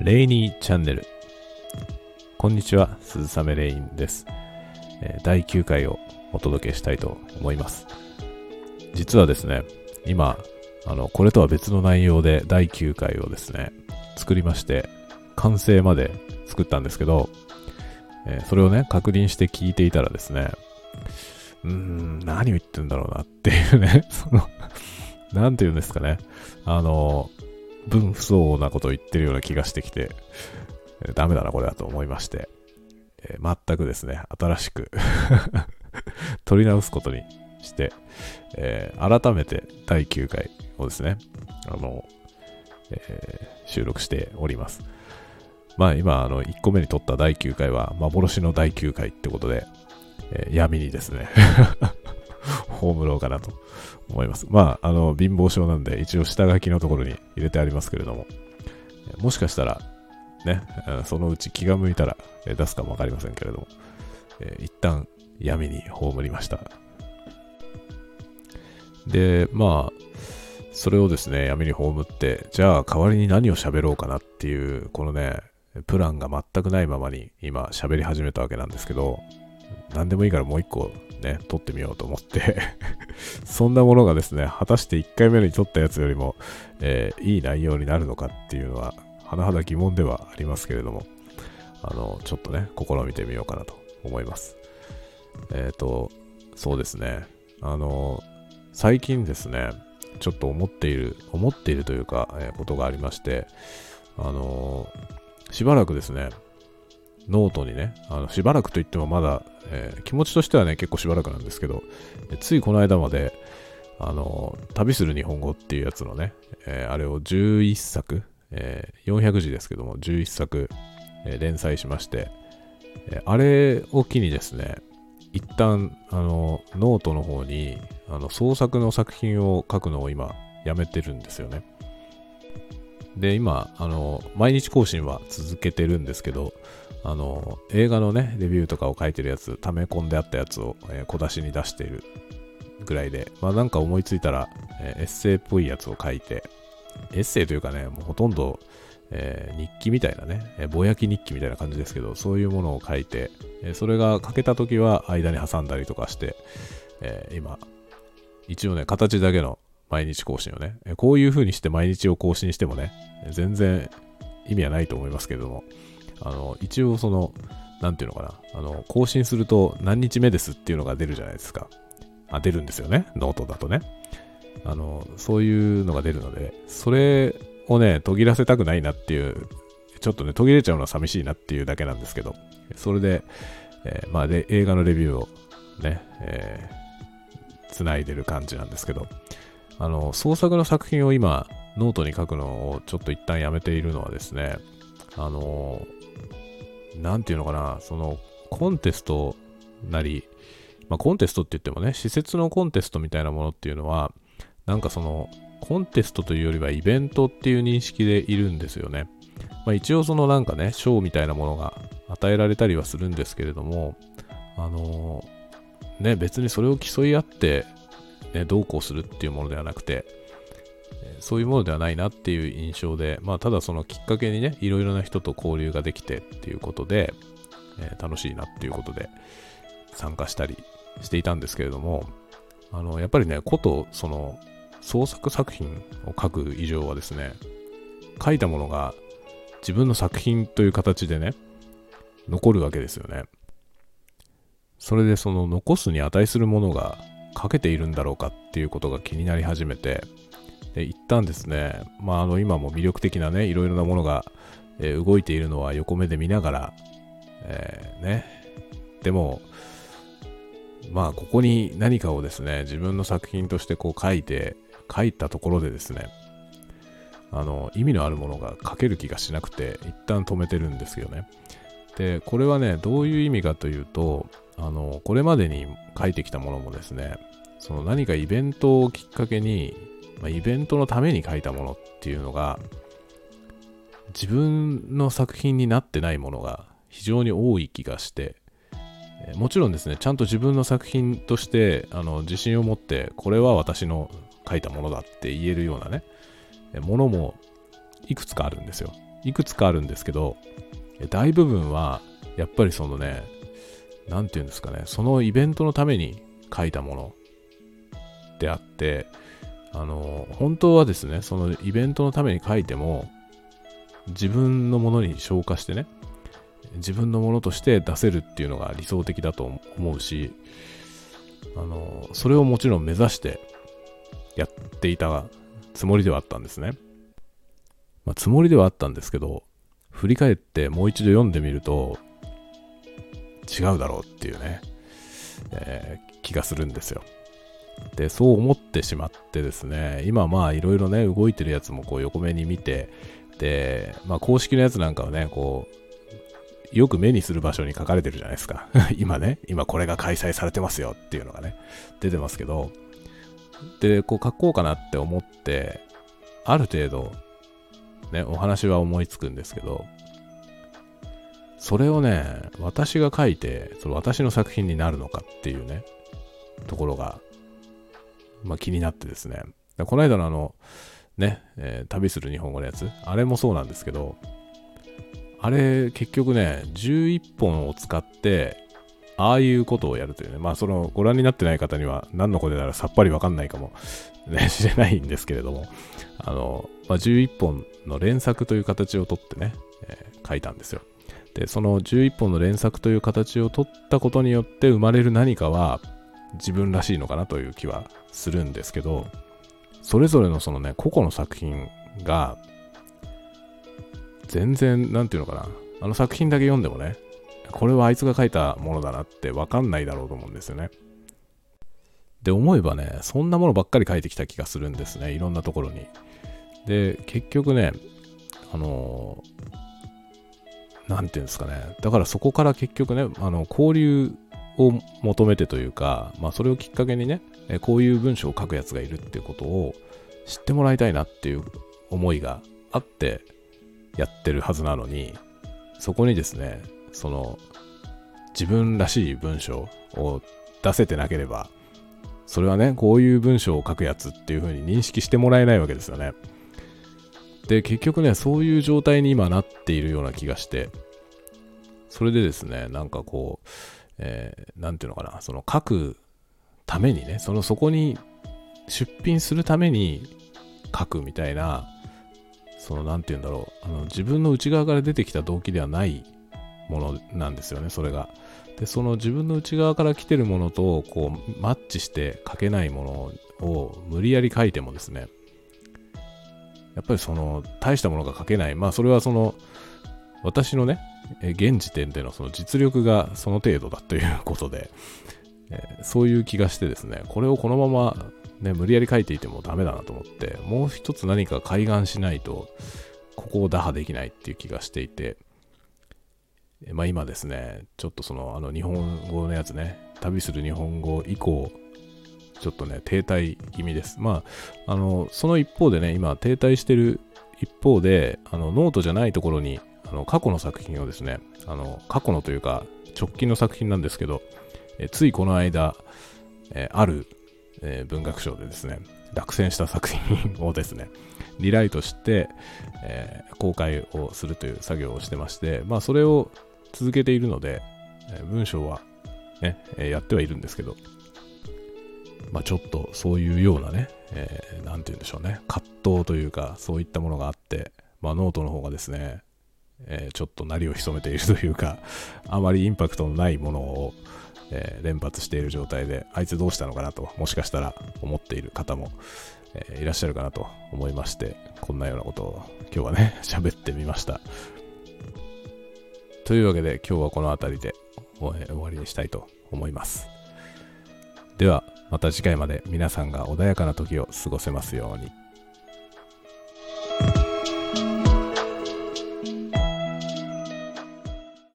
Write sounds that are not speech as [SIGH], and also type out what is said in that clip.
レイニーチャンネル。こんにちは、鈴雨レインです。え第9回をお届けしたいと思います。実はですね、今、あの、これとは別の内容で第9回をですね、作りまして、完成まで作ったんですけど、えそれをね、確認して聞いていたらですね、うーん、何を言ってんだろうなっていうね、その、なんて言うんですかね、あの、分不相応なことを言ってるような気がしてきて、えーダメだな、これだと思いまして、えー全くですね、新しく [LAUGHS] 取り直すことにして、えー改めて第9回をですね、あの、えー収録しております。まあ今、あの、1個目に撮った第9回は、幻の第9回ってことで、えー闇にですね、葬ろうかなと思います。まあ、あの、貧乏症なんで、一応下書きのところに入れてありますけれども、もしかしたら、ね、そのうち気が向いたら、出すかもわかりませんけれども、え一旦闇に葬りました。で、まあ、それをですね、闇に葬って、じゃあ代わりに何を喋ろうかなっていう、このね、プランが全くないままに今喋り始めたわけなんですけど、何でもいいからもう一個ね、撮ってみようと思って [LAUGHS] そんなものがですね、果たして1回目に撮ったやつよりも、えーいい内容になるのかっていうのは、甚だ疑問ではありますけれども、あの、ちょっとね、試みてみようかなと思います。えっ、と、そうですね、あの、最近ですね、ちょっと思っている、思っているというか、えーことがありまして、あのしばらくですね、ノートにね、あのしばらくといってもまだ、えー気持ちとしてはね、結構しばらくなんですけど、ついこの間まで、あの旅する日本語っていうやつのね、えーあれを11作、えー400字ですけども、11作、え連載しまして、えあれを機にですね、一旦、あの、ノートの方に、あの、創作の作品を書くのを今、やめてるんですよね。で、今、あの、毎日更新は続けてるんですけど、あの、映画のね、レビューとかを書いてるやつ、溜め込んであったやつを、えー小出しに出しているぐらいで、まあなんか思いついたら、えーエッセイっぽいやつを書いて、エッセイというかね、もうほとんど、えー日記みたいなね、えーぼやき日記みたいな感じですけど、そういうものを書いて、えーそれが書けた時は間に挟んだりとかして、えー今、一応ね、形だけの毎日更新をね、えーこういう風にして毎日を更新してもね、全然意味はないと思いますけれども、あの、一応その、なんていうのかな、あの、更新すると何日目ですっていうのが出るじゃないですか。あ、出るんですよね、ノートだとね。あの、そういうのが出るので、それをね、途切らせたくないなっていう、ちょっとね、途切れちゃうのは寂しいなっていうだけなんですけど、それで、えーまあで、映画のレビューをね、えー、繋いでる感じなんですけど、あの、創作の作品を今、ノートに書くのをちょっと一旦やめているのはですね、あの、なんていうのかな、その、コンテストなり、まあ、コンテストって言ってもね、私設のコンテストみたいなものっていうのは、なんかその、コンテストというよりはイベントっていう認識でいるんですよね。まあ、一応そのなんかね、賞みたいなものが与えられたりはするんですけれども、あのね、別にそれを競い合って、ね、どうこうするっていうものではなくて、そういうものではないなっていう印象で、まあ、ただそのきっかけにね、いろいろな人と交流ができてっていうことで、えー楽しいなっていうことで参加したりしていたんですけれども、あの、やっぱりね、こと、その、創作作品を書く以上はですね、書いたものが自分の作品という形でね、残るわけですよね。それでその残すに値するものが書けているんだろうかっていうことが気になり始めて、で一旦ですね、まあ、あの今も魅力的なね、いろいろなものが、えー動いているのは横目で見ながら、えーね、でも、まあ、ここに何かをですね、自分の作品としてこう書いて、書いたところでですね、あの、意味のあるものが書ける気がしなくて、一旦止めてるんですよね。で、これはね、どういう意味かというと、あの、これまでに書いてきたものもですね、その何かイベントをきっかけに、まあ、イベントのために書いたものっていうのが、自分の作品になってないものが非常に多い気がして、もちろんですね、ちゃんと自分の作品としてあの自信を持って、これは私の書いたものだって言えるようなね、ものもいくつかあるんですよ。いくつかあるんですけど、大部分は、やっぱりそのね、なんていうんですかね、そのイベントのために書いたものであって、あの、本当はですね、そのイベントのために書いても、自分のものに消化してね、自分のものとして出せるっていうのが理想的だと思うし、あの、それをもちろん目指してやっていたつもりではあったんですね。まあ、つもりではあったんですけど、振り返ってもう一度読んでみると、違うだろうっていうね、えー、気がするんですよ。で、そう思ってしまってですね、今まあいろいろね、動いてるやつもこう横目に見て、で、まあ公式のやつなんかはね、こう、よく目にする場所に書かれてるじゃないですか。[LAUGHS] 今ね、今これが開催されてますよっていうのがね、出てますけど、で、こう書こうかなって思って、ある程度、ね、お話は思いつくんですけど、それをね、私が書いて、その私の作品になるのかっていうね、ところが、まあ気になってですね。この間のあの、ね、えー、旅する日本語のやつ、あれもそうなんですけど、あれ結局ね、11本を使って、ああいうことをやるというね、まあそのご覧になってない方には何のことならさっぱりわかんないかも、ね、[LAUGHS] しれないんですけれども、あの、まあ、11本の連作という形をとってね、えー、書いたんですよ。で、その11本の連作という形をとったことによって生まれる何かは自分らしいのかなという気はするんですけど、それぞれのそのね、個々の作品が、全然、なんていうのかな、あの作品だけ読んでもね、これはあいつが書いたものだなってわかんないだろうと思うんですよね。で、思えばね、そんなものばっかり書いてきた気がするんですね、いろんなところに。で、結局ね、あのー、なんていうんですかね、だからそこから結局ね、あの、交流を求めてというか、まあ、それをきっかけにね、こういう文章を書くやつがいるっていうことを知ってもらいたいなっていう思いがあってやってるはずなのに、そこにですね、その自分らしい文章を出せてなければ、それはね、こういう文章を書くやつっていう風に認識してもらえないわけですよね。で、結局ね、そういう状態に今なっているような気がして、それでですね、なんかこう、えー、なんていうのかな、その書くためにね、そのそこに出品するために書くみたいな、そのなんていうんだろう、あの自分の内側から出てきた動機ではないものなんですよね、それが。で、その自分の内側から来てるものと、こう、マッチして書けないものを無理やり書いてもですね、やっぱりその、大したものが書けない。まあ、それはその、私のね、現時点でのその実力がその程度だということで、そういう気がしてですね、これをこのまま、ね、無理やり書いていてもダメだなと思って、もう一つ何か開眼しないと、ここを打破できないっていう気がしていて、まあ今ですね、ちょっとその、あの日本語のやつね、旅する日本語以降、ちょっとね、停滞気味です。まあ、あの、その一方でね、今停滞してる一方で、あの、ノートじゃないところに、あの、過去の作品をですね、あの、過去のというか、直近の作品なんですけど、えついこの間、えある、え文学賞でですね、落選した作品をですね、リライトして、えー、公開をするという作業をしてまして、まあそれを続けているので、え文章はね、えやってはいるんですけど、まあちょっとそういうようなね、えー、て言うんでしょうね、葛藤というか、そういったものがあって、まあノートの方がですね、えー、ちょっと鳴りを潜めているというか、[LAUGHS] あまりインパクトのないものを、えー、連発している状態で、あいつどうしたのかなと、もしかしたら思っている方も、えー、いらっしゃるかなと思いまして、こんなようなことを今日はね、[LAUGHS] 喋ってみました。というわけで今日はこの辺りで終わりにしたいと思います。では、また次回まで皆さんが穏やかな時を過ごせますように。